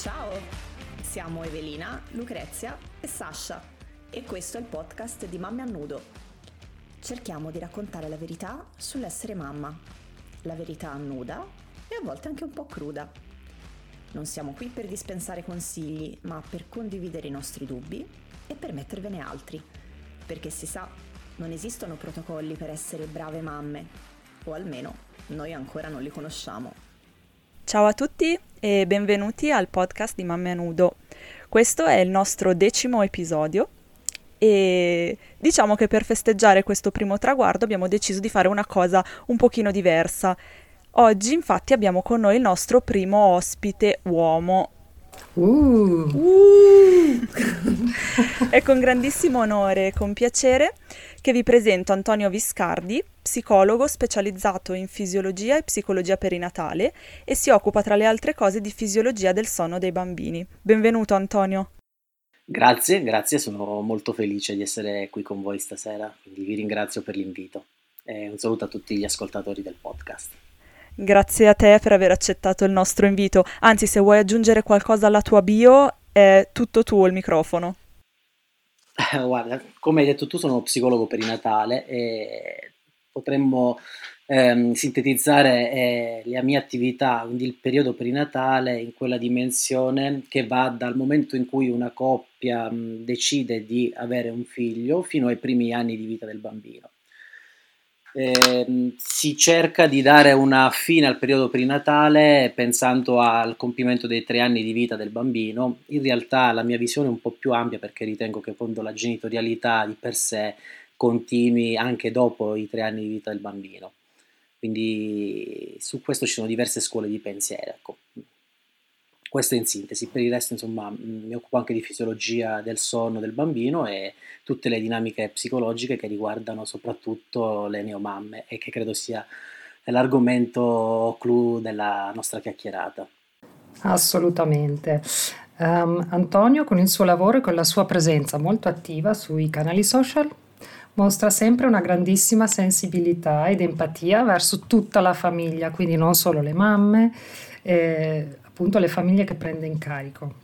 Ciao, siamo Evelina, Lucrezia e Sasha e questo è il podcast di Mamme a Nudo. Cerchiamo di raccontare la verità sull'essere mamma, la verità nuda e a volte anche un po' cruda. Non siamo qui per dispensare consigli, ma per condividere i nostri dubbi e per mettervene altri, perché si sa, non esistono protocolli per essere brave mamme, o almeno noi ancora non li conosciamo. Ciao a tutti e benvenuti al podcast di Mamme a Nudo. Questo è il nostro decimo episodio e diciamo che per festeggiare questo primo traguardo abbiamo deciso di fare una cosa un pochino diversa. Oggi infatti abbiamo con noi il nostro primo ospite uomo. Uh. Uh! è con grandissimo onore e con piacere che vi presento Antonio Viscardi, psicologo specializzato in fisiologia e psicologia perinatale e si occupa tra le altre cose di fisiologia del sonno dei bambini. Benvenuto Antonio. Grazie, grazie, sono molto felice di essere qui con voi stasera, quindi vi ringrazio per l'invito e un saluto a tutti gli ascoltatori del podcast. Grazie a te per aver accettato il nostro invito. Anzi, se vuoi aggiungere qualcosa alla tua bio, è tutto tuo il microfono. Guarda, come hai detto tu, sono psicologo perinatale e potremmo ehm, sintetizzare eh, la mia attività, quindi il periodo perinatale, in quella dimensione che va dal momento in cui una coppia mh, decide di avere un figlio fino ai primi anni di vita del bambino. Eh, si cerca di dare una fine al periodo perinatale pensando al compimento dei tre anni di vita del bambino. In realtà la mia visione è un po' più ampia perché ritengo che appunto la genitorialità di per sé continui anche dopo i tre anni di vita del bambino. Quindi su questo ci sono diverse scuole di pensiero. Ecco. Questo in sintesi, per il resto insomma mi occupo anche di fisiologia del sonno del bambino e tutte le dinamiche psicologiche che riguardano soprattutto le neomamme e che credo sia l'argomento clou della nostra chiacchierata. Assolutamente. Um, Antonio con il suo lavoro e con la sua presenza molto attiva sui canali social mostra sempre una grandissima sensibilità ed empatia verso tutta la famiglia, quindi non solo le mamme, eh, appunto le famiglie che prende in carico.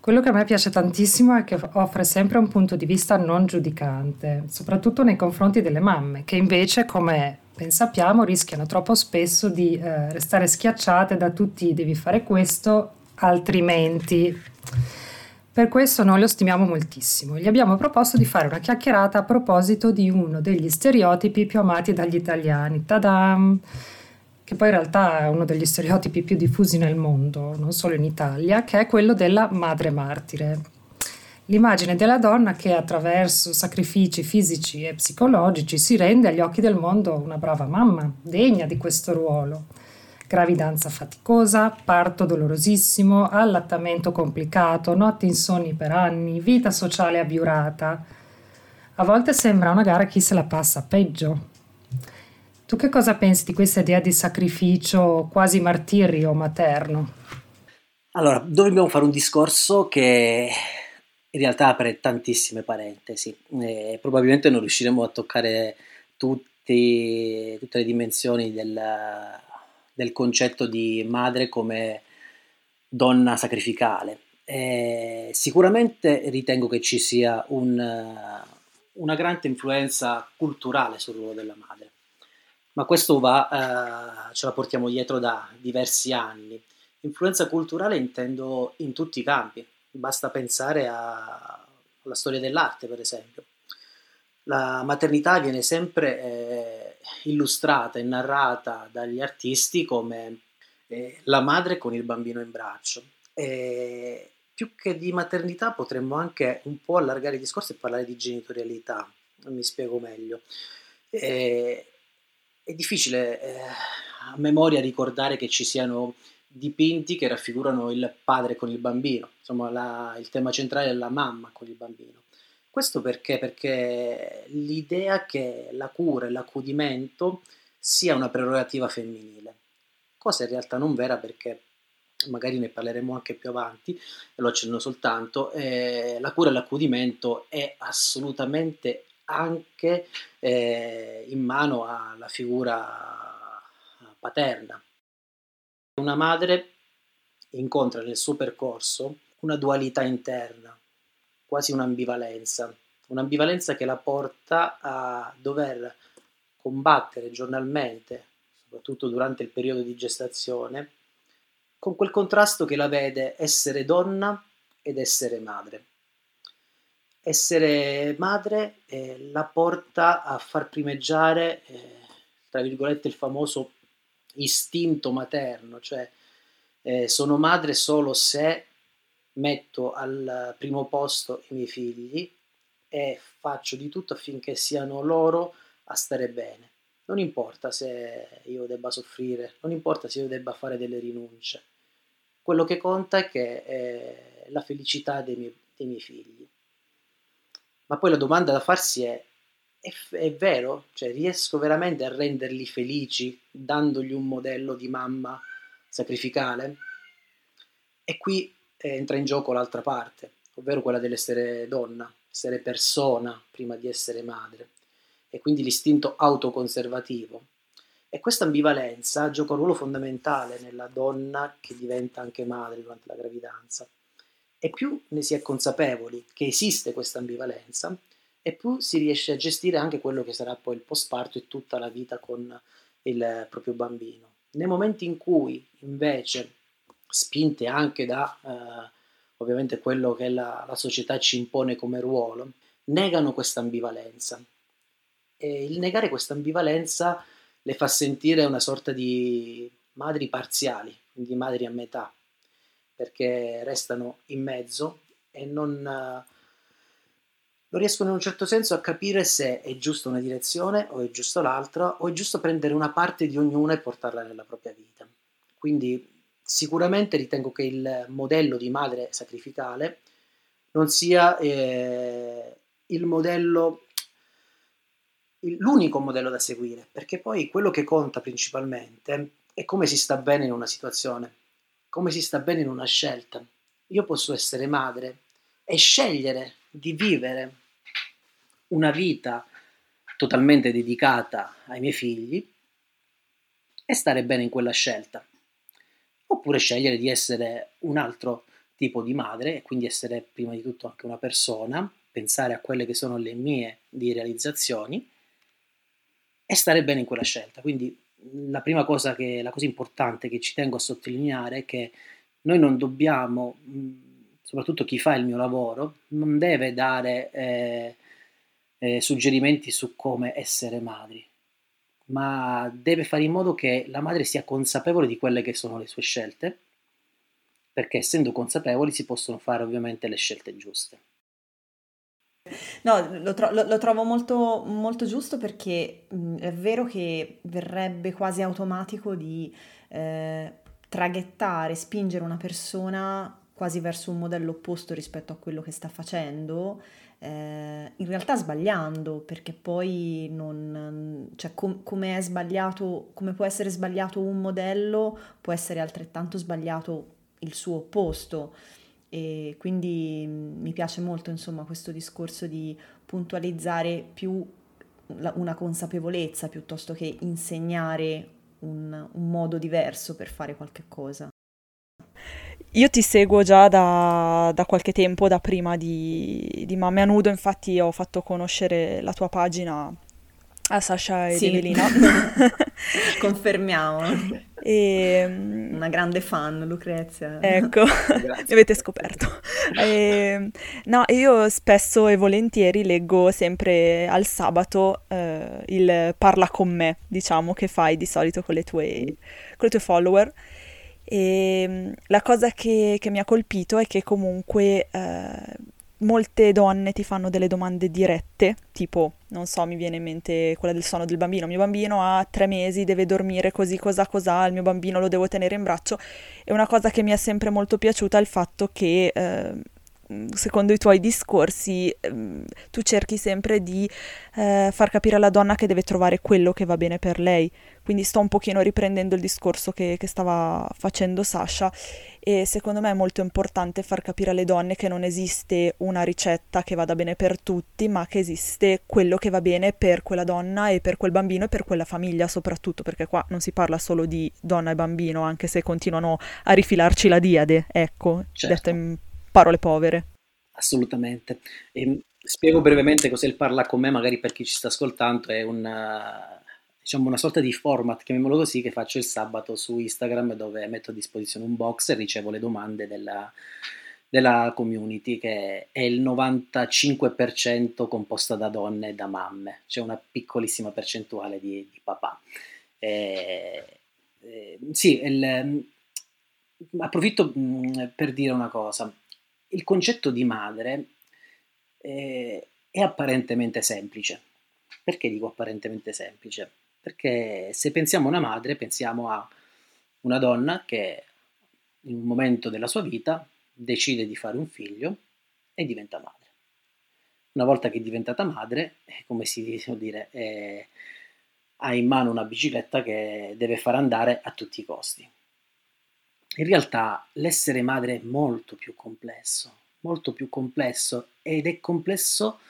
Quello che a me piace tantissimo è che offre sempre un punto di vista non giudicante, soprattutto nei confronti delle mamme, che invece, come ben sappiamo, rischiano troppo spesso di eh, restare schiacciate da tutti devi fare questo, altrimenti. Per questo noi lo stimiamo moltissimo. Gli abbiamo proposto di fare una chiacchierata a proposito di uno degli stereotipi più amati dagli italiani. Tadam! Che poi in realtà è uno degli stereotipi più diffusi nel mondo, non solo in Italia, che è quello della madre martire. L'immagine della donna che attraverso sacrifici fisici e psicologici si rende agli occhi del mondo una brava mamma, degna di questo ruolo. Gravidanza faticosa, parto dolorosissimo, allattamento complicato, notti insonni per anni, vita sociale abiurata. A volte sembra una gara chi se la passa peggio, tu che cosa pensi di questa idea di sacrificio quasi martirio materno? Allora, dobbiamo fare un discorso che in realtà apre tantissime parentesi e probabilmente non riusciremo a toccare tutti, tutte le dimensioni del, del, concetto di madre come donna sacrificale. E sicuramente ritengo che ci sia un, una grande influenza culturale sul ruolo della madre ma questo va, eh, ce la portiamo dietro da diversi anni. Influenza culturale intendo in tutti i campi, basta pensare a, alla storia dell'arte per esempio. La maternità viene sempre eh, illustrata e narrata dagli artisti come eh, la madre con il bambino in braccio. E più che di maternità potremmo anche un po' allargare il discorso e parlare di genitorialità, mi spiego meglio. E è difficile eh, a memoria ricordare che ci siano dipinti che raffigurano il padre con il bambino, insomma la, il tema centrale è la mamma con il bambino. Questo perché? Perché l'idea che la cura e l'accudimento sia una prerogativa femminile, cosa in realtà non vera perché magari ne parleremo anche più avanti, lo accenno soltanto, eh, la cura e l'accudimento è assolutamente anche eh, in mano alla figura paterna. Una madre incontra nel suo percorso una dualità interna, quasi un'ambivalenza, un'ambivalenza che la porta a dover combattere giornalmente, soprattutto durante il periodo di gestazione, con quel contrasto che la vede essere donna ed essere madre. Essere madre eh, la porta a far primeggiare, eh, tra virgolette, il famoso istinto materno, cioè eh, sono madre solo se metto al primo posto i miei figli e faccio di tutto affinché siano loro a stare bene. Non importa se io debba soffrire, non importa se io debba fare delle rinunce. Quello che conta è che è la felicità dei miei, dei miei figli. Ma poi la domanda da farsi è, è, è vero? Cioè, riesco veramente a renderli felici dandogli un modello di mamma sacrificale? E qui entra in gioco l'altra parte, ovvero quella dell'essere donna, essere persona prima di essere madre, e quindi l'istinto autoconservativo. E questa ambivalenza gioca un ruolo fondamentale nella donna che diventa anche madre durante la gravidanza. E più ne si è consapevoli che esiste questa ambivalenza, e più si riesce a gestire anche quello che sarà poi il postparto e tutta la vita con il proprio bambino. Nei momenti in cui invece spinte anche da eh, ovviamente quello che la, la, società ci impone come ruolo, negano questa ambivalenza. E il negare questa ambivalenza le fa sentire una sorta di madri parziali, quindi madri a metà, perché restano in mezzo e non, non riescono in un certo senso a capire se è giusta una direzione o è giusto l'altra o è giusto prendere una parte di ognuna e portarla nella propria vita. Quindi Sicuramente ritengo che il modello di madre sacrificale non sia eh, il modello, l'unico modello da seguire, perché poi quello che conta principalmente è come si sta bene in una situazione, come si sta bene in una scelta. Io posso essere madre e scegliere di vivere una vita totalmente dedicata ai miei figli e stare bene in quella scelta oppure scegliere di essere un altro tipo di madre e quindi essere prima di tutto anche una persona, pensare a quelle che sono le mie di realizzazioni e stare bene in quella scelta. Quindi la prima cosa che, la cosa importante che ci tengo a sottolineare è che noi non dobbiamo, soprattutto chi fa il mio lavoro, non deve dare eh, eh, suggerimenti su come essere madri ma deve fare in modo che la madre sia consapevole di quelle che sono le sue scelte, perché essendo consapevoli si possono fare ovviamente le scelte giuste. No, lo, tro- lo trovo molto, molto, giusto perché mh, è vero che verrebbe quasi automatico di eh, traghettare, spingere una persona quasi verso un modello opposto rispetto a quello che sta facendo eh, in realtà sbagliando, perché poi non, cioè com- come può essere sbagliato un modello, può essere altrettanto sbagliato il suo opposto. E quindi mi piace molto insomma questo discorso di puntualizzare più una consapevolezza piuttosto che insegnare un, un modo diverso per fare qualche cosa. Io ti seguo già da, da qualche tempo, da prima di, di Mamme a Nudo, infatti ho fatto conoscere la tua pagina a Sasha e sì. Evelina. Confermiamo. E, Una grande fan, Lucrezia. Ecco, mi avete scoperto. E, no, io spesso e volentieri leggo sempre al sabato eh, il parla con me, diciamo, che fai di solito con le tue, con le tue follower. E ehm, la cosa che, che mi ha colpito è che comunque eh, molte donne ti fanno delle domande dirette, tipo, non so, mi viene in mente quella del sonno del bambino. Mio bambino ha tre mesi, deve dormire così, cosa, cosa, il mio bambino lo devo tenere in braccio. E una cosa che mi è sempre molto piaciuta è il fatto che eh, secondo i tuoi discorsi, ehm, tu cerchi sempre di eh, far capire alla donna che deve trovare quello che va bene per lei. Quindi sto un pochino riprendendo il discorso che, che stava facendo Sasha e secondo me è molto importante far capire alle donne che non esiste una ricetta che vada bene per tutti, ma che esiste quello che va bene per quella donna e per quel bambino e per quella famiglia soprattutto, perché qua non si parla solo di donna e bambino, anche se continuano a rifilarci la diade, ecco, certo. detta in parole povere. Assolutamente. E spiego brevemente cos'è il parla con me, magari per chi ci sta ascoltando, è una diciamo, una sorta di format, chiamiamolo così, che faccio il sabato su Instagram dove metto a disposizione un box e ricevo le domande della, della community che è il 95% composta da donne e da mamme, c'è una piccolissima percentuale di, di papà. Eh, eh, sì, il, approfitto mh, per dire una cosa, il concetto di madre eh, è apparentemente semplice. Perché dico apparentemente semplice? Perché se pensiamo a una madre, pensiamo a una donna che in un momento della sua vita decide di fare un figlio e diventa madre. Una volta che è diventata madre, come si può dire, è, ha in mano una bicicletta che deve far andare a tutti i costi. In realtà l'essere madre è molto più complesso, molto più complesso ed è complesso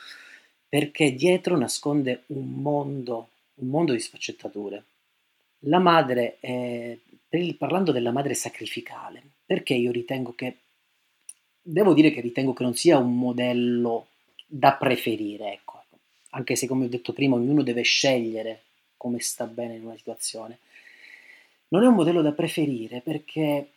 perché dietro nasconde un mondo un mondo di sfaccettature. La madre, è, parlando della madre sacrificale, perché io ritengo che, devo dire che ritengo che non sia un modello da preferire, ecco, anche se come ho detto prima ognuno deve scegliere come sta bene in una situazione. Non è un modello da preferire perché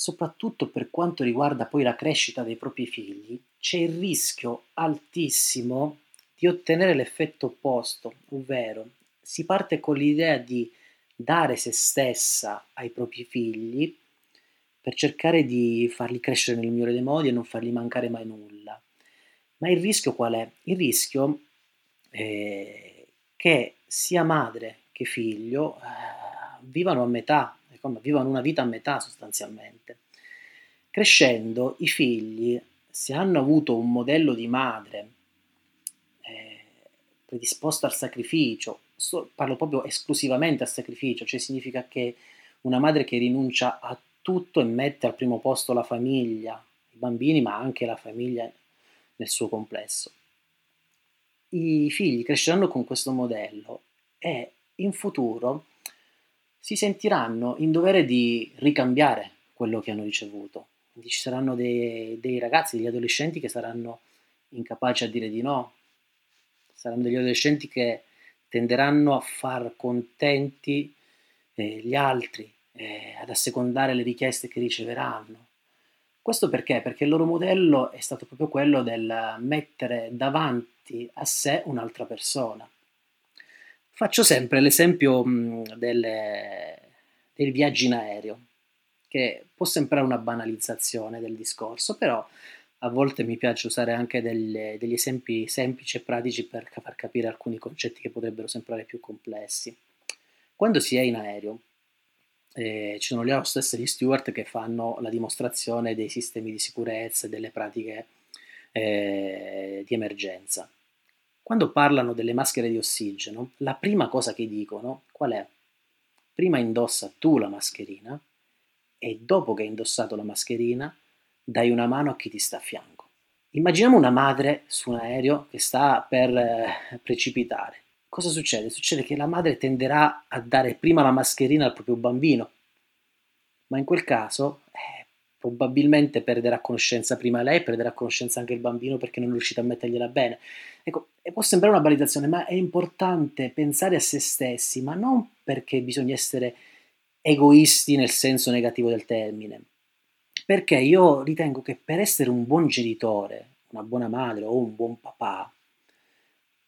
soprattutto per quanto riguarda poi la crescita dei propri figli, c'è il rischio altissimo di ottenere l'effetto opposto, ovvero si parte con l'idea di dare se stessa ai propri figli per cercare di farli crescere nel migliore dei modi e non fargli mancare mai nulla. Ma il rischio qual è? Il rischio è che sia madre che figlio eh, vivano a metà, vivano una vita a metà sostanzialmente. Crescendo i figli, se hanno avuto un modello di madre predisposto al sacrificio, so, parlo proprio esclusivamente al sacrificio, cioè significa che una madre che rinuncia a tutto e mette al primo posto la famiglia, i bambini, ma anche la famiglia nel suo complesso. I figli cresceranno con questo modello e in futuro si sentiranno in dovere di ricambiare quello che hanno ricevuto. Quindi ci saranno dei, dei ragazzi, degli adolescenti che saranno incapaci a dire di no, saranno degli adolescenti che tenderanno a far contenti eh, gli altri, eh, ad assecondare le richieste che riceveranno. Questo perché? Perché il loro modello è stato proprio quello del mettere davanti a sé un'altra persona. Faccio sempre l'esempio mh, delle, dei viaggi in aereo, che può sembrare una banalizzazione del discorso, però a volte mi piace usare anche delle, degli esempi semplici e pratici per far capire alcuni concetti che potrebbero sembrare più complessi. Quando si è in aereo, eh, ci sono gli hostess e gli steward che fanno la dimostrazione dei sistemi di sicurezza e delle pratiche eh, di emergenza. Quando parlano delle maschere di ossigeno, la prima cosa che dicono qual è? Prima indossa tu la mascherina e dopo che hai indossato la mascherina dai una mano a chi ti sta a fianco. Immaginiamo una madre su un aereo che sta per eh, precipitare. Cosa succede? Succede che la madre tenderà a dare prima la mascherina al proprio bambino, ma in quel caso eh, probabilmente perderà conoscenza prima lei, perderà conoscenza anche il bambino perché non è riuscita a mettergliela bene. Ecco, può sembrare una banalizzazione, ma è importante pensare a se stessi, ma non perché bisogna essere egoisti nel senso negativo del termine, perché io ritengo che per essere un buon genitore, una buona madre o un buon papà,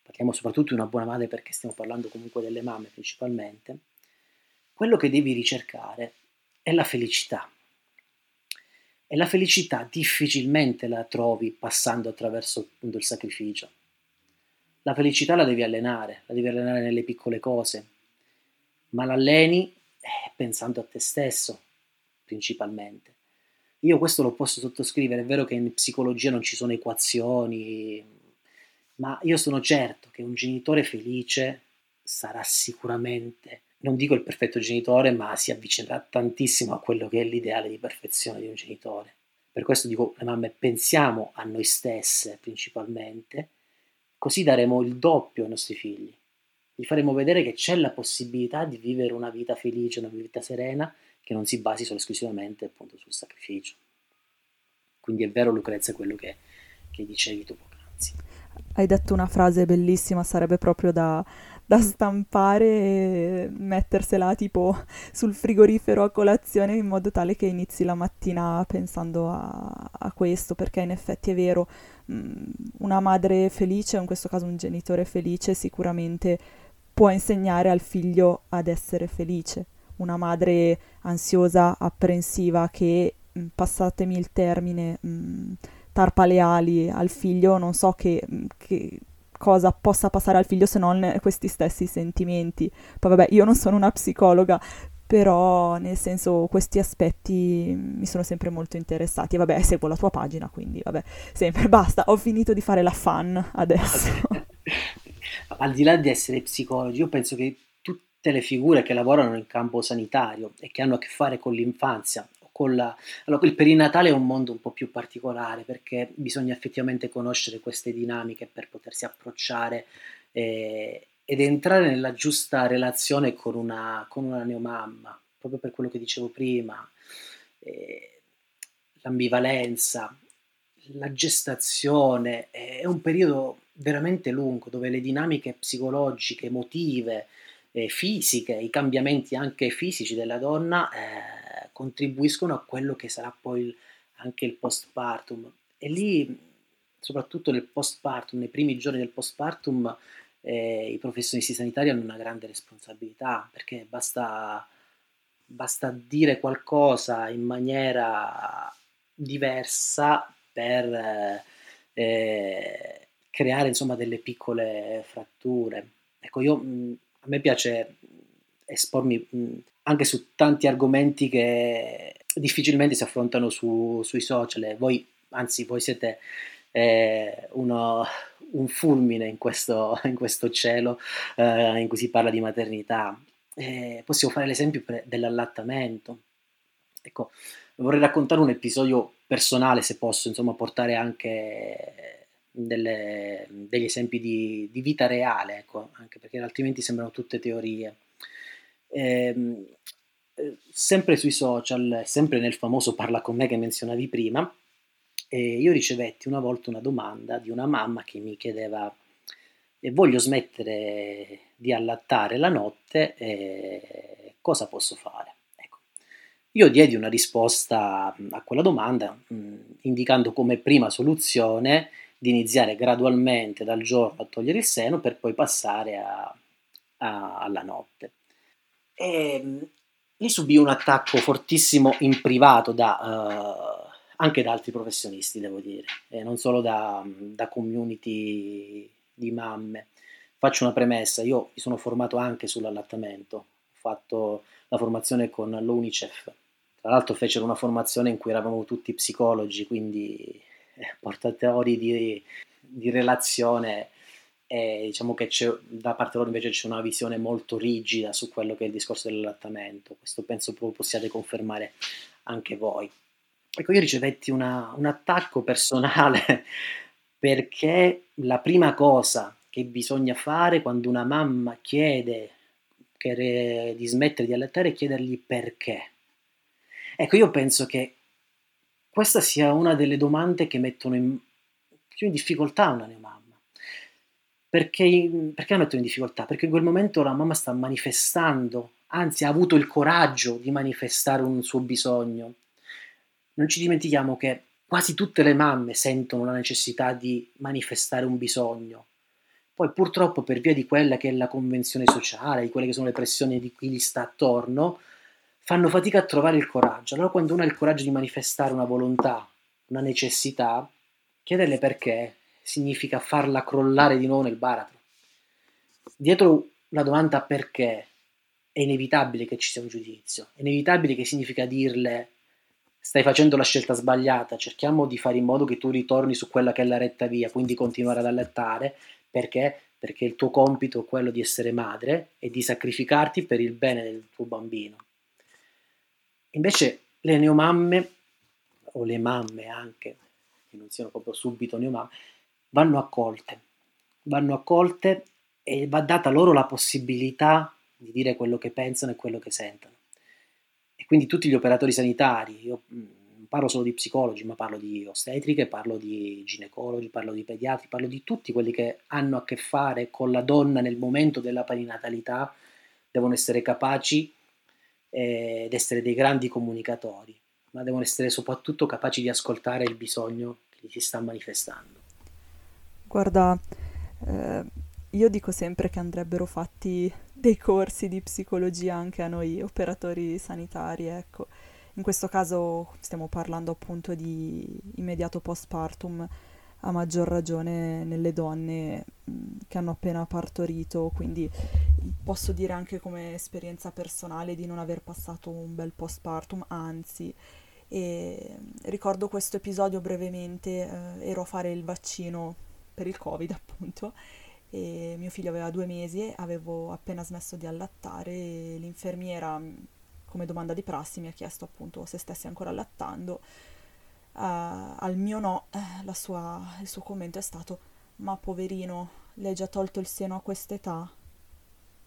parliamo soprattutto di una buona madre perché stiamo parlando comunque delle mamme principalmente, quello che devi ricercare è la felicità. E la felicità difficilmente la trovi passando attraverso appunto il sacrificio. La felicità la devi allenare, la devi allenare nelle piccole cose, ma l'alleni eh, pensando a te stesso principalmente io questo lo posso sottoscrivere, è vero che in psicologia non ci sono equazioni, ma io sono certo che un genitore felice sarà sicuramente, non dico il perfetto genitore, ma si avvicinerà tantissimo a quello che è l'ideale di perfezione di un genitore. Per questo dico, le mamme, pensiamo a noi stesse principalmente, così daremo il doppio ai nostri figli. Gli faremo vedere che c'è la possibilità di vivere una vita felice, una vita serena, che non si basi solo esclusivamente appunto sul sacrificio. Quindi è vero Lucrezia quello che, che dicevi tu poc'anzi. Hai detto una frase bellissima, sarebbe proprio da, da stampare e mettersela tipo sul frigorifero a colazione in modo tale che inizi la mattina pensando a, a questo, perché in effetti è vero, mm, una madre felice, in questo caso un genitore felice, sicuramente può insegnare al figlio ad essere felice. Una madre ansiosa, apprensiva che, mm, passatemi il termine, mh, mm, tarpa le ali al figlio, non so che, che cosa possa passare al figlio se non questi stessi sentimenti. Poi vabbè, io non sono una psicologa, però nel senso questi aspetti mi sono sempre molto interessati. E vabbè, seguo la tua pagina, quindi vabbè, sempre basta, ho finito di fare la fan adesso. Al di là di essere psicologi, io penso che tutte le figure che lavorano in campo sanitario e che hanno a che fare con l'infanzia con la... Allora, il perinatale è un mondo un po' più particolare perché bisogna effettivamente conoscere queste dinamiche per potersi approcciare eh, ed entrare nella giusta relazione con una, con una neomamma, proprio per quello che dicevo prima, eh, l'ambivalenza, la gestazione, è un periodo veramente lungo dove le dinamiche psicologiche, emotive, eh, fisiche, i cambiamenti anche fisici della donna eh, contribuiscono a quello che sarà poi anche il postpartum. E lì, soprattutto nel postpartum, nei primi giorni del postpartum, eh, i professionisti sanitari hanno una grande responsabilità perché basta, basta dire qualcosa in maniera diversa per eh, creare insomma delle piccole fratture. Ecco, io, a me piace espormi anche su tanti argomenti che difficilmente si affrontano su, sui social. Voi, anzi, voi siete eh, uno, un fulmine in questo, in questo cielo eh, in cui si parla di maternità. Eh, possiamo fare l'esempio dell'allattamento. Ecco, vorrei raccontare un episodio personale, se posso, insomma, portare anche delle, degli esempi di, di vita reale, ecco, anche perché altrimenti sembrano tutte teorie. Ehm, eh, sempre sui social, sempre nel famoso parla con me che menzionavi prima, eh, io ricevetti una volta una domanda di una mamma che mi chiedeva e voglio smettere di allattare la notte, eh, cosa posso fare? Ecco. Io diedi una risposta a quella domanda mh, indicando come prima soluzione di iniziare gradualmente dal giorno a togliere il seno per poi passare a, a, alla notte. E ehm, lì subì un attacco fortissimo in privato da, uh, anche da altri professionisti, devo dire, e non solo da, da community di mamme. Faccio una premessa, io mi sono formato anche sull'allattamento, ho fatto la formazione con l'UNICEF, tra l'altro fecero una formazione in cui eravamo tutti psicologi, quindi eh, portatori di, di relazione e diciamo che da parte loro invece c'è una visione molto rigida su quello che è il discorso dell'allattamento, questo penso possiate confermare anche voi. Ecco, io ricevetti una, un attacco personale perché la prima cosa che bisogna fare quando una mamma chiede che, di smettere di allattare è chiedergli perché. Ecco, io penso che questa sia una delle domande che mettono in, più in difficoltà una mamma perché, perché la mettono in difficoltà? Perché in quel momento la mamma sta manifestando, anzi ha avuto il coraggio di manifestare un suo bisogno. Non ci dimentichiamo che quasi tutte le mamme sentono la necessità di manifestare un bisogno. Poi purtroppo per via di quella che è la convenzione sociale, di quelle che sono le pressioni di chi gli sta attorno, fanno fatica a trovare il coraggio. Allora quando uno ha il coraggio di manifestare una volontà, una necessità, chiederle perché significa farla crollare di nuovo nel baratro. Dietro la domanda perché è inevitabile che ci sia un giudizio, è inevitabile che significa dirle stai facendo la scelta sbagliata, cerchiamo di fare in modo che tu ritorni su quella che è la retta via, quindi continuare ad allattare, perché? Perché il tuo compito è quello di essere madre e di sacrificarti per il bene del tuo bambino. Invece le neomamme, o le mamme anche, che non siano proprio subito neomamme, vanno accolte, vanno accolte e va data loro la possibilità di dire quello che pensano e quello che sentono. E quindi tutti gli operatori sanitari, io mm, non parlo solo di psicologi, ma parlo di ostetriche, parlo di ginecologi, parlo di pediatri, parlo di tutti quelli che hanno a che fare con la donna nel momento della perinatalità, devono essere capaci eh, ed essere dei grandi comunicatori, ma devono essere soprattutto capaci di ascoltare il bisogno che gli si sta manifestando. Guarda, eh, io dico sempre che andrebbero fatti dei corsi di psicologia anche a noi operatori sanitari, ecco. In questo caso stiamo parlando appunto di immediato postpartum, a maggior ragione nelle donne mh, che hanno appena partorito, quindi posso dire anche come esperienza personale di non aver passato un bel postpartum, anzi, e ricordo questo episodio brevemente, eh, ero a fare il vaccino per il Covid appunto e mio figlio aveva due mesi, avevo appena smesso di allattare e l'infermiera come domanda di prassi mi ha chiesto appunto se stessi ancora allattando. Uh, al mio no, eh, sua, il suo commento è stato ma poverino, le hai già tolto il seno a quest'età?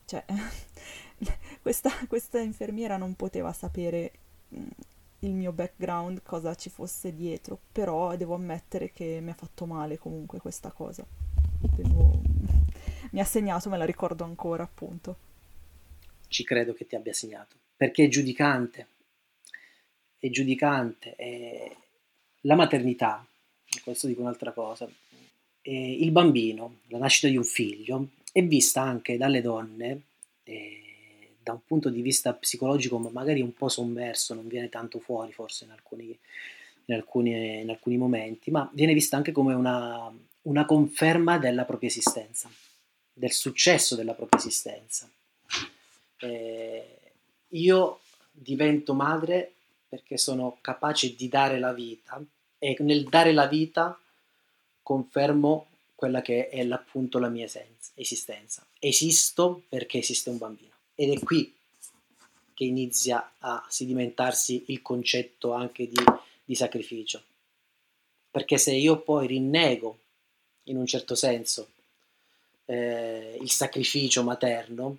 Cioè, questa, questa, infermiera non poteva sapere mh, il mio background, cosa ci fosse dietro, però devo ammettere che mi ha fatto male comunque questa cosa. Devo... Mi ha segnato, me la ricordo ancora appunto. Ci credo che ti abbia segnato, perché è giudicante, è giudicante, è... la maternità, questo dico un'altra cosa, il bambino, la nascita di un figlio, è vista anche dalle donne eh, da un punto di vista psicologico, ma magari un po' sommerso, non viene tanto fuori forse in alcuni, in alcuni, in alcuni momenti, ma viene vista anche come una, una conferma della propria esistenza, del successo della propria esistenza. Eh, io divento madre perché sono capace di dare la vita e nel dare la vita confermo quella che è appunto la mia esistenza. Esisto perché esiste un bambino. Ed è qui che inizia a sedimentarsi il concetto anche di, di sacrificio. Perché se io poi rinnego, in un certo senso, eh, il sacrificio materno,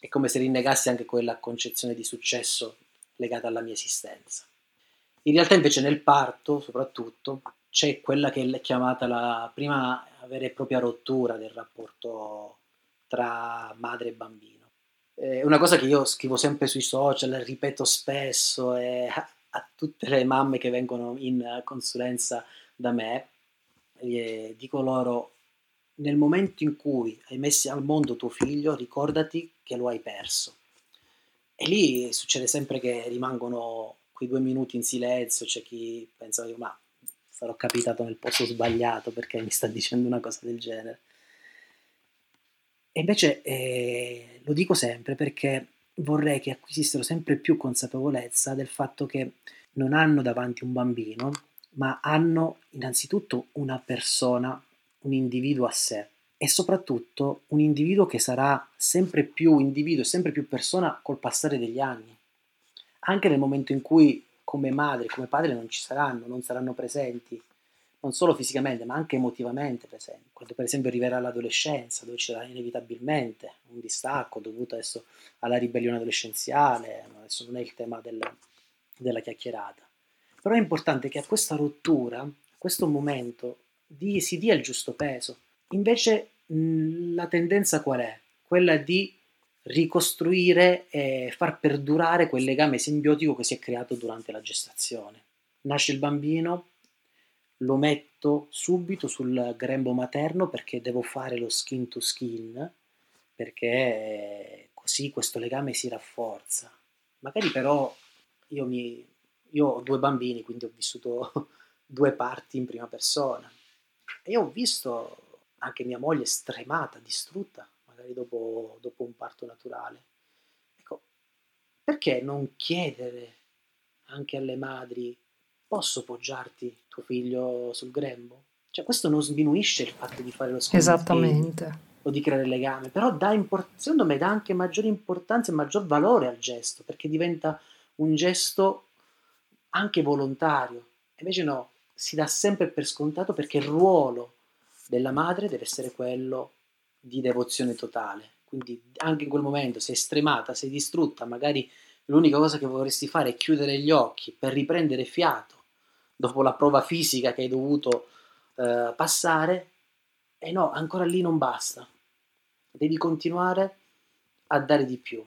è come se rinnegassi anche quella concezione di successo legata alla mia esistenza. In realtà invece nel parto, soprattutto, c'è quella che è chiamata la prima vera e propria rottura del rapporto tra madre e bambino è una cosa che io scrivo sempre sui social, ripeto spesso e a, tutte le mamme che vengono in consulenza da me, dico loro, nel momento in cui hai messo al mondo tuo figlio, ricordati che lo hai perso. E lì succede sempre che rimangono quei due minuti in silenzio, c'è chi pensa, ma sarò capitato nel posto sbagliato perché mi sta dicendo una cosa del genere. E invece eh, lo dico sempre perché vorrei che acquisissero sempre più consapevolezza del fatto che non hanno davanti un bambino, ma hanno innanzitutto una persona, un individuo a sé e soprattutto un individuo che sarà sempre più individuo sempre più persona col passare degli anni. Anche nel momento in cui come madre, come padre non ci saranno, non saranno presenti, non solo fisicamente, ma anche emotivamente, per esempio. Quando per esempio arriverà l'adolescenza, dove ci sarà inevitabilmente un distacco dovuto adesso alla ribellione adolescenziale, adesso non è il tema del, della chiacchierata. Però è importante che a questa rottura, a questo momento, di, si dia il giusto peso. Invece la tendenza qual è? Quella di ricostruire e far perdurare quel legame simbiotico che si è creato durante la gestazione. Nasce il bambino, lo metto subito sul grembo materno perché devo fare lo skin to skin, perché così questo legame si rafforza. Magari però io, mi, io ho due bambini, quindi ho vissuto due parti in prima persona e ho visto anche mia moglie stremata, distrutta, magari dopo, dopo un parto naturale. Ecco, perché non chiedere anche alle madri posso poggiarti tuo figlio sul grembo? Cioè questo non sminuisce il fatto di fare lo sconto Esattamente. o di creare legame, però dà import- secondo me dà anche maggiore importanza e maggior valore al gesto, perché diventa un gesto anche volontario. Invece no, si dà sempre per scontato perché il ruolo della madre deve essere quello di devozione totale. Quindi anche in quel momento sei stremata, sei distrutta, magari l'unica cosa che vorresti fare è chiudere gli occhi per riprendere fiato dopo la prova fisica che hai dovuto eh, passare, e no, ancora lì non basta. Devi continuare a dare di più.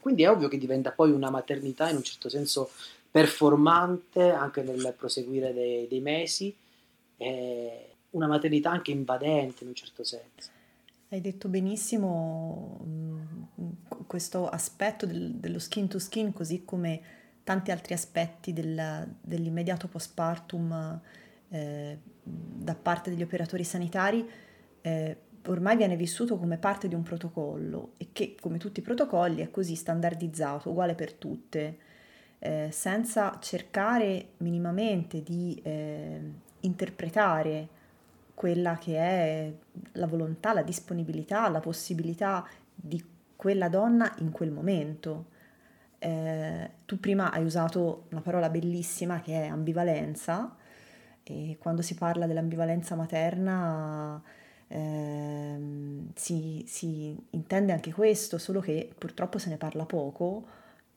Quindi è ovvio che diventa poi una maternità in un certo senso performante anche nel proseguire dei, dei mesi, una maternità anche invadente in un certo senso. Hai detto benissimo mm, questo aspetto del, dello skin to skin, così come tanti altri aspetti del, dell'immediato postpartum eh, da parte degli operatori sanitari, eh, ormai viene vissuto come parte di un protocollo e che, come tutti i protocolli, è così standardizzato, uguale per tutte, eh, senza cercare minimamente di eh, interpretare quella che è la volontà, la disponibilità, la possibilità di quella donna in quel momento. Eh, tu prima hai usato una parola bellissima che è ambivalenza e quando si parla dell'ambivalenza materna eh, si, si intende anche questo, solo che purtroppo se ne parla poco,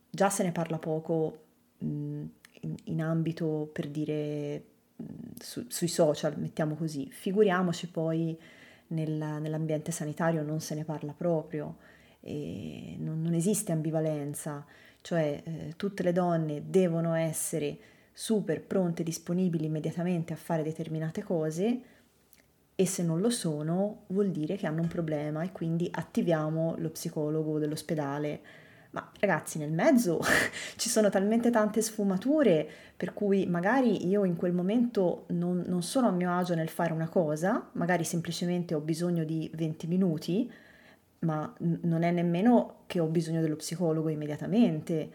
già se ne parla poco mh, in, in ambito per dire su, sui social, mettiamo così, figuriamoci poi nel, nell'ambiente sanitario non se ne parla proprio, non, non, esiste ambivalenza, cioè eh, tutte le donne devono essere super pronte, disponibili immediatamente a fare determinate cose e se non lo sono vuol dire che hanno un problema e quindi attiviamo lo psicologo dell'ospedale. Ma ragazzi, nel mezzo ci sono talmente tante sfumature per cui magari io in quel momento non, non, sono a mio agio nel fare una cosa, magari semplicemente ho bisogno di 20 minuti, ma non è nemmeno che ho bisogno dello psicologo immediatamente,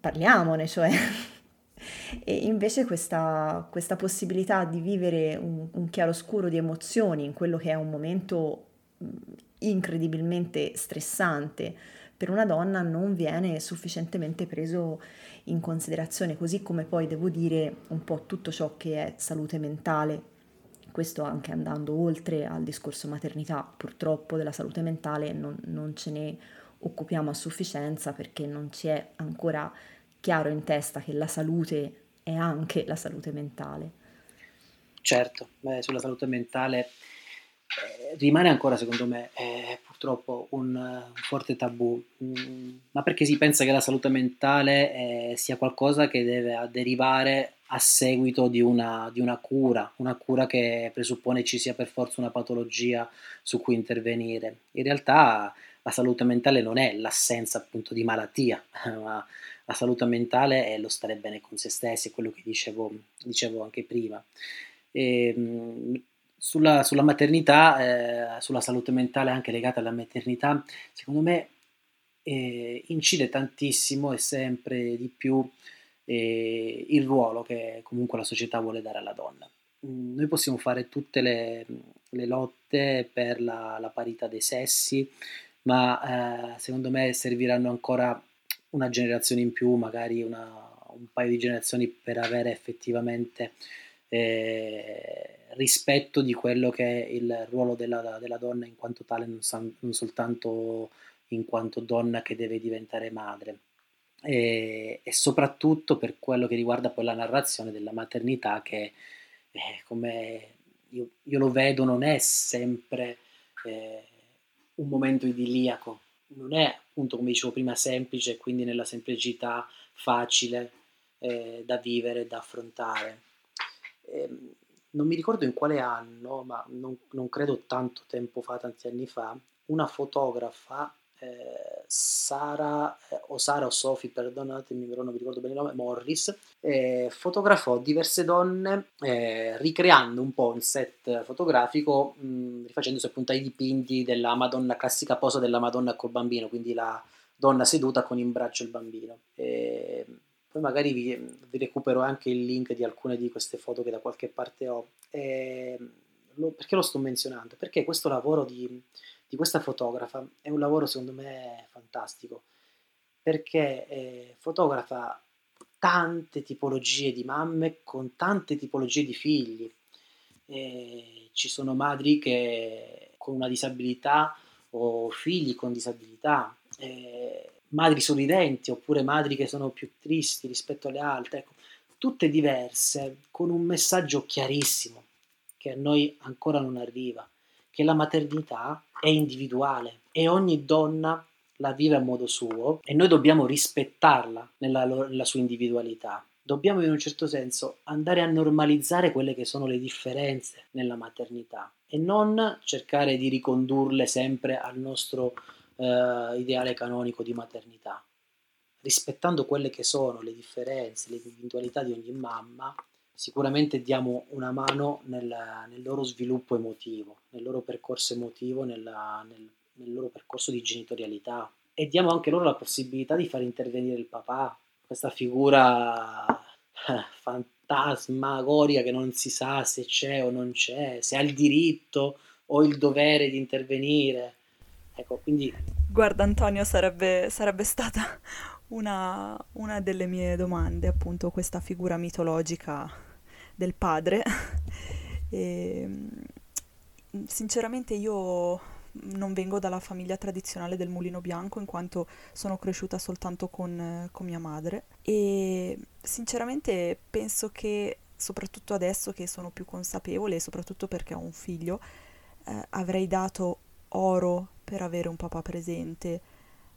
parliamone, cioè. e invece questa, questa, possibilità di vivere un, un chiaroscuro di emozioni in quello che è un momento incredibilmente stressante, per una donna non viene sufficientemente preso in considerazione, così come poi devo dire un po' tutto ciò che è salute mentale. Questo anche andando oltre al discorso maternità, purtroppo della salute mentale non, non ce ne occupiamo a sufficienza perché non ci è ancora chiaro in testa che la salute è anche la salute mentale. Certo, beh, sulla salute mentale eh, rimane ancora secondo me eh, purtroppo un, un, forte tabù, mm, ma perché si pensa che la salute mentale eh, sia qualcosa che deve derivare a seguito di una, di una, cura, una cura che presuppone ci sia per forza una patologia su cui intervenire. In realtà la salute mentale non è l'assenza appunto di malattia, ma la salute mentale è lo stare bene con se stessi, è quello che dicevo, dicevo anche prima. E, ehm, sulla, sulla maternità, eh, sulla salute mentale anche legata alla maternità, secondo me eh, incide tantissimo e sempre di più eh, il ruolo che comunque la società vuole dare alla donna. Mm, noi possiamo fare tutte le, le lotte per la, la, parità dei sessi, ma eh, secondo me serviranno ancora una generazione in più, magari una, un paio di generazioni per avere effettivamente eh, rispetto di quello che è il ruolo della, della donna in quanto tale, non, san, non, soltanto in quanto donna che deve diventare madre. E, e, soprattutto per quello che riguarda poi la narrazione della maternità che eh, come io, io, lo vedo non è sempre eh, un momento idilliaco, non è appunto come dicevo prima semplice, quindi nella semplicità facile eh, da vivere, da affrontare. Ehm, non mi ricordo in quale anno, ma non, non, credo tanto tempo fa, tanti anni fa, una fotografa, eh, Sara, eh, o Sara o Sophie, perdonatemi, però non mi ricordo bene il nome, Morris, eh, fotografò diverse donne eh, ricreando un po' il set fotografico, mh, rifacendosi appunto ai dipinti della Madonna, classica posa della Madonna col bambino, quindi la donna seduta con in braccio il bambino. E, poi magari vi, vi, recupero anche il link di alcune di queste foto che da qualche parte ho. E, lo, perché lo sto menzionando? Perché questo lavoro di, di, questa fotografa è un lavoro secondo me fantastico, perché eh, fotografa tante tipologie di mamme con tante tipologie di figli. E ci sono madri che con una disabilità o figli con disabilità. Eh, madri sorridenti oppure madri che sono più tristi rispetto alle altre, ecco, tutte diverse, con un messaggio chiarissimo che a noi ancora non arriva, che la maternità è individuale e ogni donna la vive a modo suo e noi dobbiamo rispettarla nella, nella sua individualità. Dobbiamo in un certo senso andare a normalizzare quelle che sono le differenze nella maternità e non cercare di ricondurle sempre al nostro eh, ideale canonico di maternità. Rispettando quelle che sono le differenze, le individualità di ogni mamma, sicuramente diamo una mano nel, nel loro sviluppo emotivo, nel loro percorso emotivo, nella, nel, nel loro percorso di genitorialità e diamo anche loro la possibilità di far intervenire il papà, questa figura eh, fantasmagoria che non si sa se c'è o non c'è, se ha il diritto o il dovere di intervenire. Ecco, quindi... Guarda Antonio, sarebbe, sarebbe stata una, una, delle mie domande, appunto, questa figura mitologica del padre. e, sinceramente io non vengo dalla famiglia tradizionale del mulino bianco in quanto sono cresciuta soltanto con, con mia madre e sinceramente penso che soprattutto adesso che sono più consapevole e soprattutto perché ho un figlio eh, avrei dato oro per avere un papà presente,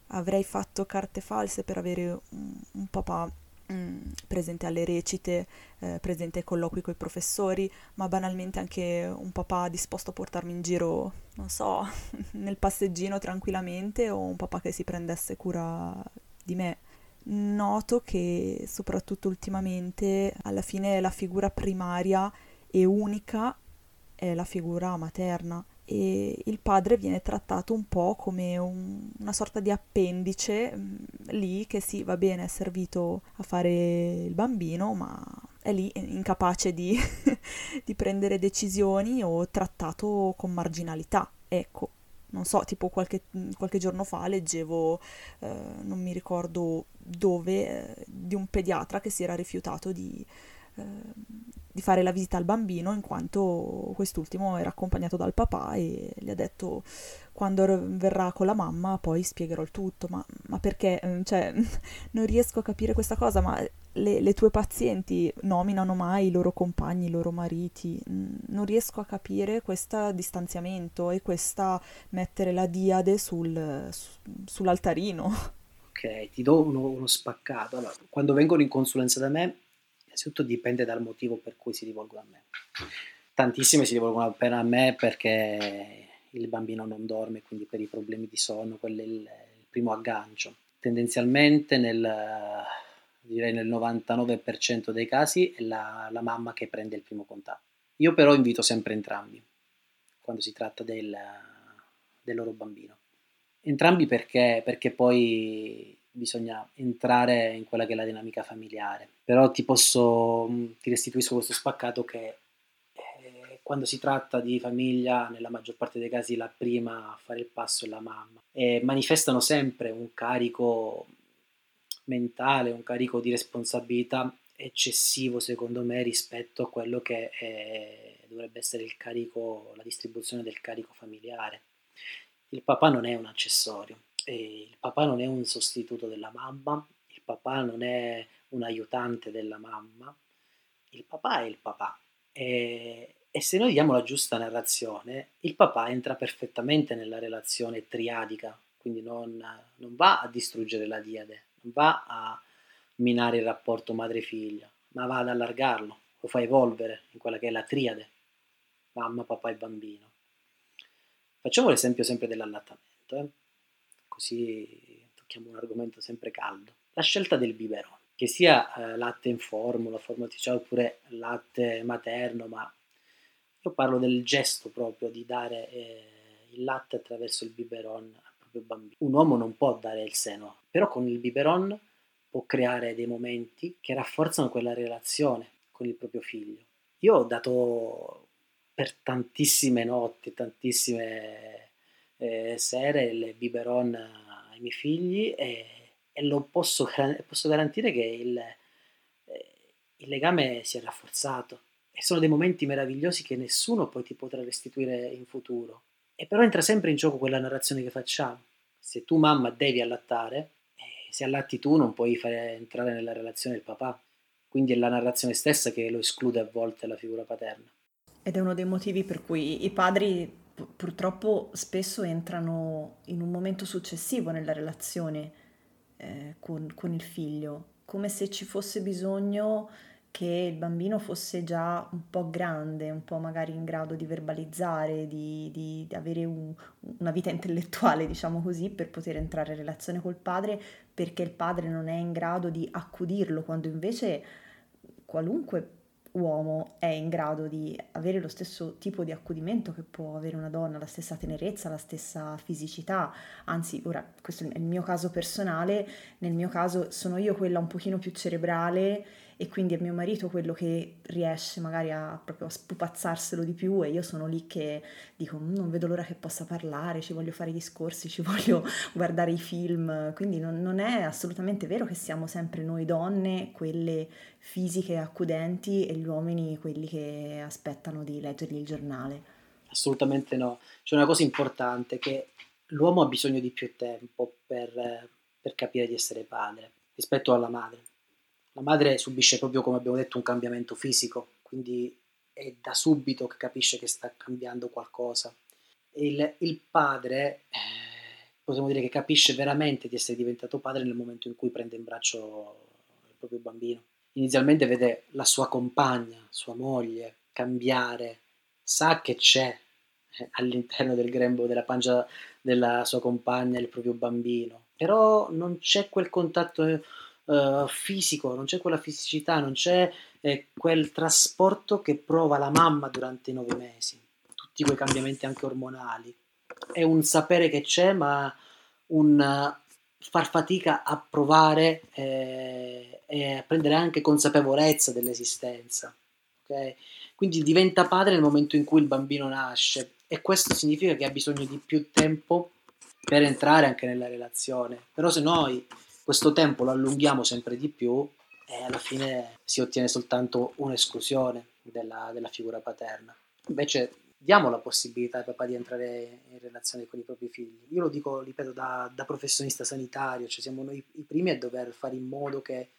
avrei fatto carte false per avere un, un papà mm, presente alle recite, eh, presente ai colloqui con i professori, ma banalmente anche un papà disposto a portarmi in giro, non so, nel passeggino tranquillamente o un papà che si prendesse cura di me. Noto che soprattutto ultimamente alla fine la figura primaria e unica è la figura materna e il padre viene trattato un po' come un, una sorta di appendice mh, mm, lì che sì, va bene, è servito a fare il bambino, ma è lì incapace di, di prendere decisioni o trattato con marginalità. Ecco, non so, tipo qualche, qualche giorno fa leggevo, eh, non mi ricordo dove, eh, di un pediatra che si era rifiutato di di fare la visita al bambino in quanto quest'ultimo era accompagnato dal papà e gli ha detto quando verrà con la mamma poi spiegherò il tutto. Ma, ma perché ehm, cioè, non riesco a capire questa cosa ma le, le, tue pazienti nominano mai i loro compagni, i loro mariti? Non riesco a capire questo distanziamento e questa mettere la diade sul, su, sull'altarino. Ok ti do uno, uno spaccato. Allora, quando vengono in consulenza da me innanzitutto dipende dal motivo per cui si rivolgono a me. Tantissime si rivolgono appena a me perché il bambino non dorme, quindi per i problemi di sonno, quello è il, il primo aggancio. Tendenzialmente nel, direi nel 99% dei casi è la, la, mamma che prende il primo contatto. Io però invito sempre entrambi quando si tratta del, del loro bambino. Entrambi perché, perché poi bisogna entrare in quella che è la dinamica familiare. Però ti posso, mm, ti restituisco questo spaccato che eh, quando si tratta di famiglia, nella maggior parte dei casi la prima a fare il passo è la mamma. E manifestano sempre un carico mentale, un carico di responsabilità eccessivo secondo me rispetto a quello che è, dovrebbe essere il carico, la distribuzione del carico familiare. Il papà non è un accessorio, e il papà non è un sostituto della mamma, il papà non è un aiutante della mamma, il papà è il papà. E, e se noi diamo la giusta narrazione, il papà entra perfettamente nella relazione triadica, quindi non, non va a distruggere la diade, non va a minare il rapporto madre-figlia, ma va ad allargarlo, lo fa evolvere in quella che è la triade, mamma, papà e bambino. Facciamo l'esempio sempre dell'allattamento. Eh? Così tocchiamo un argomento sempre caldo. La scelta del biberon, che sia eh, latte in formula, forma artificiale oppure latte materno, ma io parlo del gesto proprio di dare eh, il latte attraverso il biberon al proprio bambino. Un uomo non può dare il seno, però con il biberon può creare dei momenti che rafforzano quella relazione con il proprio figlio. Io ho dato per tantissime notti, tantissime eh, sere il biberon ai miei figli e, e lo posso, posso, garantire che il, eh, il legame si è rafforzato e sono dei momenti meravigliosi che nessuno poi ti potrà restituire in futuro. E però entra sempre in gioco quella narrazione che facciamo. Se tu mamma devi allattare, eh, se allatti tu non puoi fare entrare nella relazione il papà. Quindi è la narrazione stessa che lo esclude a volte la figura paterna. Ed è uno dei motivi per cui i padri purtroppo spesso entrano in un momento successivo nella relazione eh, con, con il figlio, come se ci fosse bisogno che il bambino fosse già un po' grande, un po' magari in grado di verbalizzare, di, di, di avere un, una vita intellettuale, diciamo così, per poter entrare in relazione col padre, perché il padre non è in grado di accudirlo, quando invece qualunque uomo è in grado di avere lo stesso tipo di accudimento che può avere una donna, la stessa tenerezza, la stessa fisicità, anzi ora questo è il mio caso personale, nel mio caso sono io quella un pochino più cerebrale e quindi è mio marito quello che riesce magari a proprio a spupazzarselo di più e io sono lì che dico mm, non vedo l'ora che possa parlare, ci voglio fare i discorsi, ci voglio guardare i film, quindi non, non è assolutamente vero che siamo sempre noi donne quelle fisiche accudenti e gli uomini quelli che aspettano di leggergli il giornale. Assolutamente no, c'è una cosa importante che l'uomo ha bisogno di più tempo per, per capire di essere padre rispetto alla madre la madre subisce proprio, come abbiamo detto, un cambiamento fisico, quindi è da subito che capisce che sta cambiando qualcosa. Il, il padre, eh, possiamo dire che capisce veramente di essere diventato padre nel momento in cui prende in braccio il proprio bambino. Inizialmente vede la sua compagna, sua moglie, cambiare, sa che c'è eh, all'interno del grembo della pancia della sua compagna il proprio bambino, però non c'è quel contatto uh, fisico, non c'è quella fisicità, non c'è eh, quel trasporto che prova la mamma durante i nove mesi, tutti quei cambiamenti anche ormonali. È un sapere che c'è, ma un uh, far fatica a provare eh, e a prendere anche consapevolezza dell'esistenza. Okay? Quindi diventa padre nel momento in cui il bambino nasce e questo significa che ha bisogno di più tempo per entrare anche nella relazione. Però se noi questo tempo lo allunghiamo sempre di più e alla fine si ottiene soltanto un'esclusione della, della figura paterna. Invece diamo la possibilità ai papà di entrare in relazione con i propri figli. Io lo dico, ripeto, da, da professionista sanitario, cioè siamo noi i primi a dover fare in modo che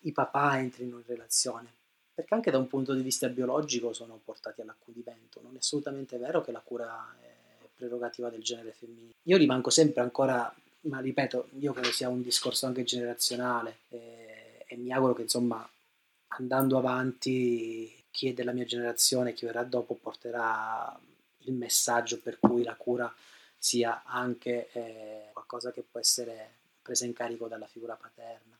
i papà entrino in relazione, perché anche da un punto di vista biologico sono portati all'accudimento, non è assolutamente vero che la cura è prerogativa del genere femminile. Io rimango sempre ancora ma ripeto, io credo sia un discorso anche generazionale e, e mi auguro che insomma andando avanti chi è della mia generazione, chi verrà dopo porterà il messaggio per cui la cura sia anche eh, qualcosa che può essere presa in carico dalla figura paterna.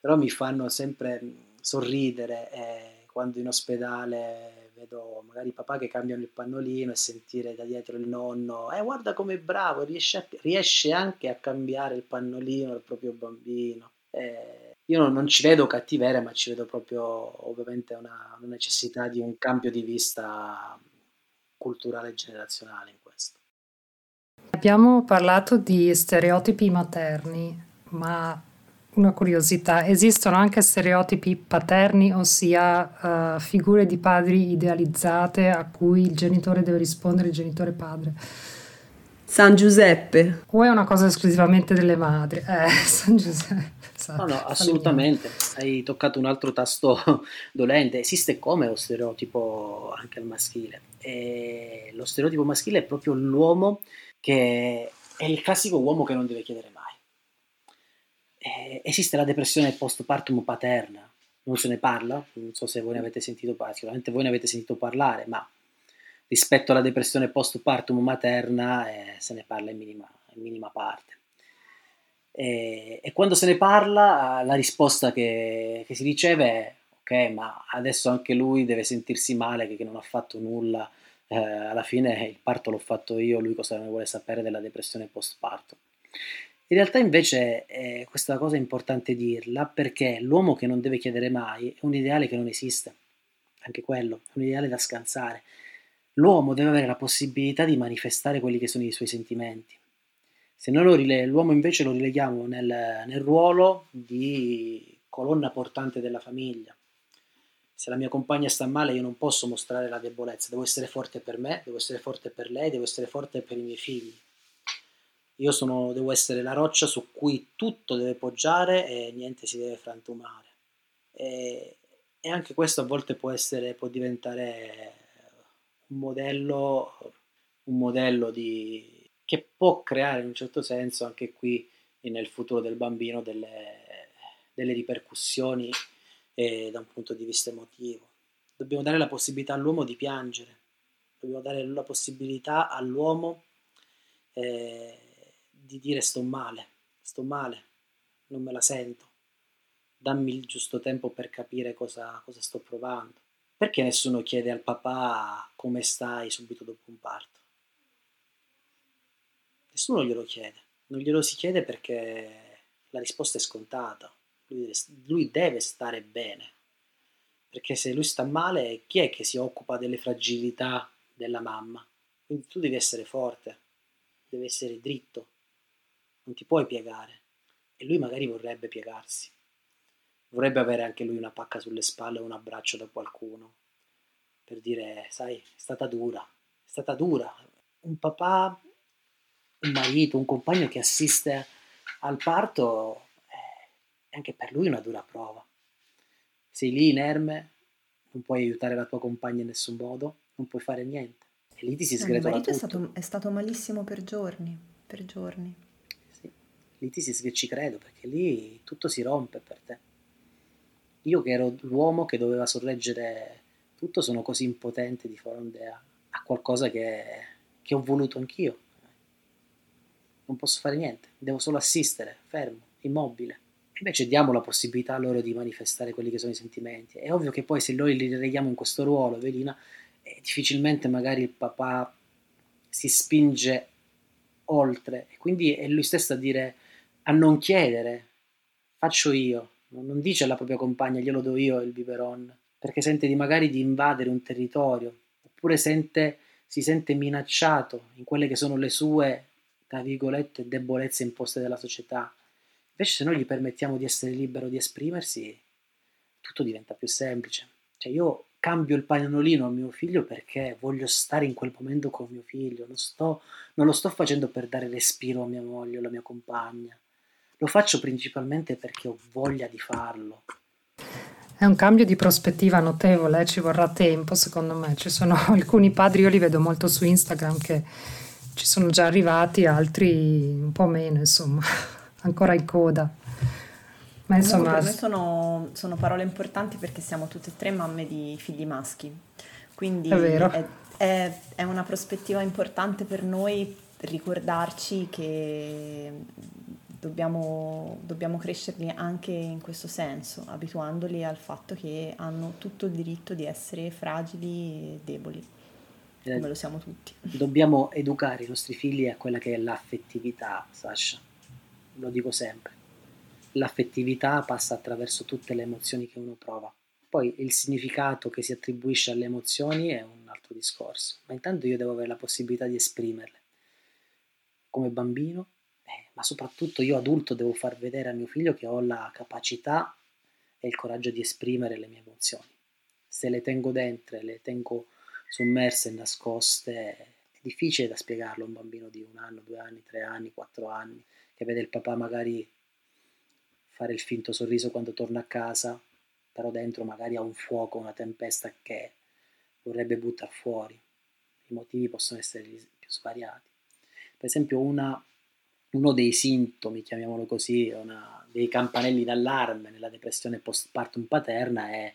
Però mi fanno sempre sorridere eh, quando in ospedale vedo magari papà che cambiano il pannolino e sentire da dietro il nonno, eh guarda com'è bravo, riesce, a, riesce anche a cambiare il pannolino del proprio bambino. Eh, io non, non, ci vedo cattiveria, ma ci vedo proprio ovviamente una, una necessità di un cambio di vista culturale e generazionale in questo. Abbiamo parlato di stereotipi materni, ma una curiosità, esistono anche stereotipi paterni, ossia uh, figure di padri idealizzate a cui il genitore deve rispondere il genitore padre. San Giuseppe. O è una cosa esclusivamente delle madri? Eh, San Giuseppe. No, no, assolutamente. Hai toccato un altro tasto dolente. Esiste come lo stereotipo anche al maschile. E lo stereotipo maschile è proprio l'uomo che è il classico uomo che non deve chiedere mai eh, esiste la depressione postpartum paterna, non se ne parla, non so se voi ne avete sentito parlare, sicuramente voi ne avete sentito parlare, ma rispetto alla depressione postpartum materna eh, se ne parla in minima, in minima parte. E, e, quando se ne parla la risposta che, che, si riceve è ok, ma adesso anche lui deve sentirsi male che, che non ha fatto nulla, eh, alla fine il parto l'ho fatto io, lui cosa ne vuole sapere della depressione postpartum. In realtà invece eh, questa cosa è importante dirla perché l'uomo che non deve chiedere mai è un ideale che non esiste, anche quello, è un ideale da scansare. L'uomo deve avere la possibilità di manifestare quelli che sono i suoi sentimenti. Se noi rile- l'uomo invece lo rileghiamo nel, nel ruolo di colonna portante della famiglia, se la mia compagna sta male io non posso mostrare la debolezza, devo essere forte per me, devo essere forte per lei, devo essere forte per i miei figli. Io sono, devo essere la roccia su cui tutto deve poggiare e niente si deve frantumare. E, e anche questo a volte può, essere, può diventare un modello, un modello di, che può creare in un certo senso anche qui nel futuro del bambino delle, delle ripercussioni eh, da un punto di vista emotivo. Dobbiamo dare la possibilità all'uomo di piangere, dobbiamo dare la possibilità all'uomo eh, di dire sto male, sto male, non me la sento, dammi il giusto tempo per capire cosa, cosa sto provando. Perché nessuno chiede al papà come stai subito dopo un parto? Nessuno glielo chiede, non glielo si chiede perché la risposta è scontata. Lui lui deve stare bene, perché se lui sta male, chi è che si occupa delle fragilità della mamma? Quindi tu devi essere forte, devi essere dritto, non ti puoi piegare. E lui magari vorrebbe piegarsi. Vorrebbe avere anche lui una pacca sulle spalle o un abbraccio da qualcuno per dire, sai, è stata dura, è stata dura. Un papà, un marito, un compagno che assiste al parto eh, è anche per lui una dura prova. Sei lì inerme, non puoi aiutare la tua compagna in nessun modo, non puoi fare niente. E lì ti si sgretola eh, Il marito tutto. è stato, è stato malissimo per giorni, per giorni. Lì ti si ci credo, perché lì tutto si rompe per te. Io che ero l'uomo che doveva sorreggere tutto, sono così impotente di fronte a, a qualcosa che, che ho voluto anch'io. Non posso fare niente, devo solo assistere, fermo, immobile. Invece diamo la possibilità a loro di manifestare quelli che sono i sentimenti. È ovvio che poi se noi li releghiamo in questo ruolo, Evelina, eh, difficilmente magari il papà si spinge oltre e quindi è lui stesso a dire a non chiedere. Faccio io. Non dice alla propria compagna glielo do io il biberon perché sente di magari di invadere un territorio oppure sente, si sente minacciato in quelle che sono le sue tra virgolette debolezze imposte dalla società invece se noi gli permettiamo di essere libero di esprimersi tutto diventa più semplice. Cioè io cambio il pannolino a mio figlio perché voglio stare in quel momento con mio figlio, non, sto, non lo sto facendo per dare respiro a mia moglie o alla mia compagna, lo faccio principalmente perché ho voglia di farlo. È un cambio di prospettiva notevole, ci vorrà tempo secondo me, ci sono alcuni padri, io li vedo molto su Instagram che ci sono già arrivati, altri un po' meno, insomma, ancora in coda. Ma insomma, per me sono, sono, parole importanti perché siamo tutte e tre mamme di figli maschi, quindi è, è, è, è una prospettiva importante per noi ricordarci che dobbiamo, dobbiamo crescerli anche in questo senso, abituandoli al fatto che hanno tutto il diritto di essere fragili e deboli, eh, come lo siamo tutti. Dobbiamo educare i nostri figli a quella che è l'affettività, Sasha, lo dico sempre l'affettività passa attraverso tutte le emozioni che uno prova. Poi il significato che si attribuisce alle emozioni è un altro discorso, ma intanto io devo avere la possibilità di esprimerle. Come bambino, ma soprattutto io adulto devo far vedere a mio figlio che ho la capacità e il coraggio di esprimere le mie emozioni. Se le tengo dentro, le tengo sommerse, nascoste, è difficile da spiegarlo a un bambino di un anno, due anni, tre anni, quattro anni, che vede il papà magari fare il finto sorriso quando torna a casa, però dentro magari ha un fuoco, una tempesta che vorrebbe buttare fuori. I motivi possono essere più svariati. Per esempio una, uno dei sintomi, chiamiamolo così, una, dei campanelli d'allarme nella depressione postpartum paterna è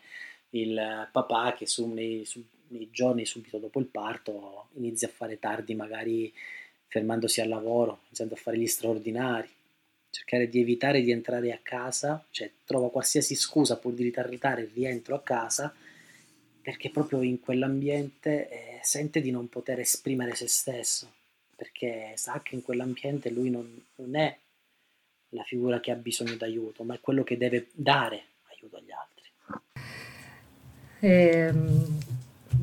il papà che su, nei, su, nei giorni subito dopo il parto inizia a fare tardi, magari fermandosi al lavoro, iniziando a fare gli straordinari, cercare di evitare di entrare a casa, cioè trova qualsiasi scusa pur di ritardare il rientro a casa, perché proprio in quell'ambiente eh, sente di non poter esprimere se stesso, perché sa che in quell'ambiente lui non, non è la figura che ha bisogno d'aiuto, ma è quello che deve dare aiuto agli altri. E, ehm,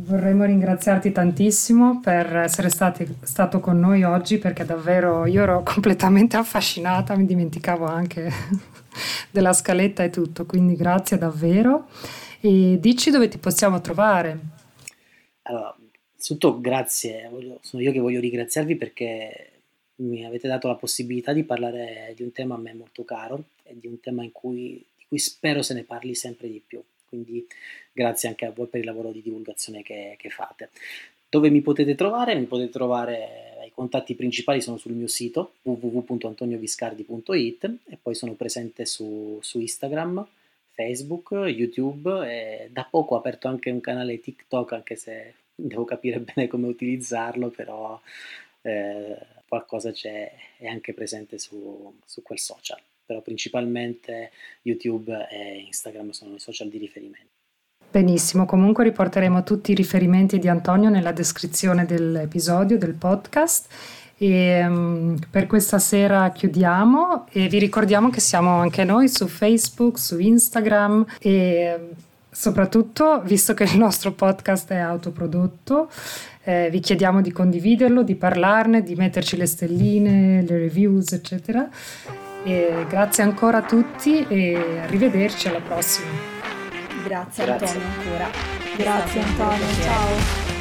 vorremmo ringraziarti tantissimo per essere stati, stato con noi oggi perché davvero io ero completamente affascinata, mi dimenticavo anche della scaletta e tutto, quindi grazie davvero. E dici dove ti possiamo trovare. Allora, innanzitutto grazie, sono io che voglio ringraziarvi perché mi avete dato la possibilità di parlare di un tema a me molto caro e di un tema cui, di cui spero se ne parli sempre di più. Quindi grazie anche a voi per il lavoro di divulgazione che, che fate. Dove mi potete trovare? Mi potete trovare, i contatti principali sono sul mio sito www.antonioviscardi.it e poi sono presente su, su Instagram, Facebook, YouTube e da poco ho aperto anche un canale TikTok anche se devo capire bene come utilizzarlo, però eh, qualcosa c'è, è anche presente su, su quel social, però principalmente YouTube e Instagram sono i social di riferimento. Benissimo, comunque riporteremo tutti i riferimenti di Antonio nella descrizione dell'episodio, del podcast. E um, per questa sera chiudiamo e vi ricordiamo che siamo anche noi su Facebook, su Instagram e soprattutto, visto che il nostro podcast è autoprodotto, eh, vi chiediamo di condividerlo, di parlarne, di metterci le stelline, le reviews, eccetera. E grazie ancora a tutti e arrivederci alla prossima. Grazie, grazie. Antonio ancora. Grazie Antonio, ciao. Grazie.